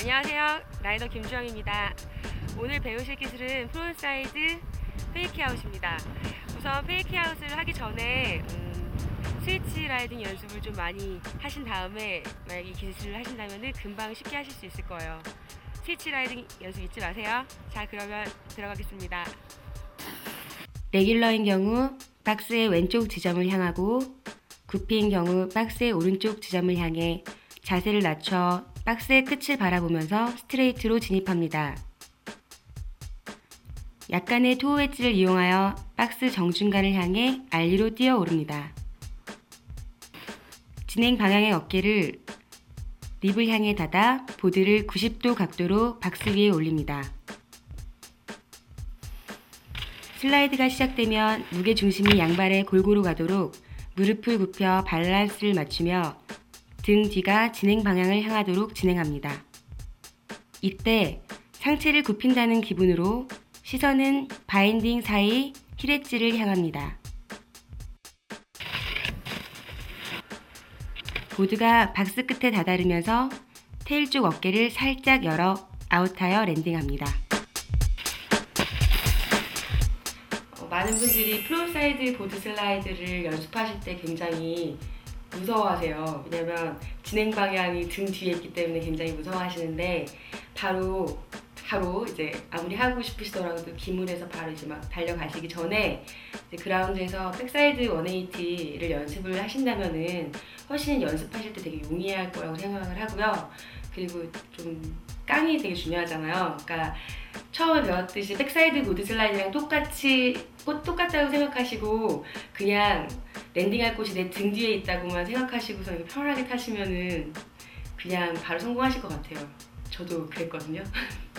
안녕하세요. 라이더 김주영입니다. 오늘 배우실 기술은 frontside fakie out입니다. 우선 fakie out을 하기 전에 음, switch riding 연습을 좀 많이 하신 다음에 만약 이 기술을 하신다면 금방 쉽게 하실 수 있을 거예요. switch riding 연습 잊지 마세요. 자, 그러면 들어가겠습니다. regular인 경우 박스의 왼쪽 지점을 향하고 goofy인 경우 박스의 오른쪽 지점을 향해 자세를 낮춰 박스의 끝을 바라보면서 스트레이트로 진입합니다. 약간의 toe edge를 이용하여 박스 정중간을 향해 ollie로 뛰어 오릅니다. 진행 방향의 어깨를 lip을 향해 닫아 보드를 90도 각도로 박스 위에 올립니다. 슬라이드가 시작되면 무게 중심이 양발에 골고루 가도록 무릎을 굽혀 밸런스를 맞추며 등 뒤가 진행 방향을 향하도록 진행합니다. 이때 상체를 굽힌다는 기분으로 시선은 binding 사이 힐엣지를 향합니다. 보드가 박스 끝에 다다르면서 tail 쪽 어깨를 살짝 열어 아웃하여 landing합니다. 어, 많은 분들이 frontside board slide를 연습하실 때 굉장히 무서워하세요. 왜냐면 진행 방향이 등 뒤에 있기 때문에 굉장히 무서워하시는데 바로 바로 이제 아무리 하고 싶으시더라도 기물에서 바로 이제 막 달려가시기 전에 그라운드에서 backside 180를 연습을 하신다면은 훨씬 연습하실 때 되게 용이할 거라고 생각을 하고요. 그리고 좀 깡이 되게 중요하잖아요. 그러니까 처음에 배웠듯이 backside board slide랑 똑같이 꼭 똑같다고 생각하시고 그냥 landing할 곳이 내 등 뒤에 있다고만 생각하시고서 편하게 타시면은 그냥 바로 성공하실 것 같아요. 저도 그랬거든요.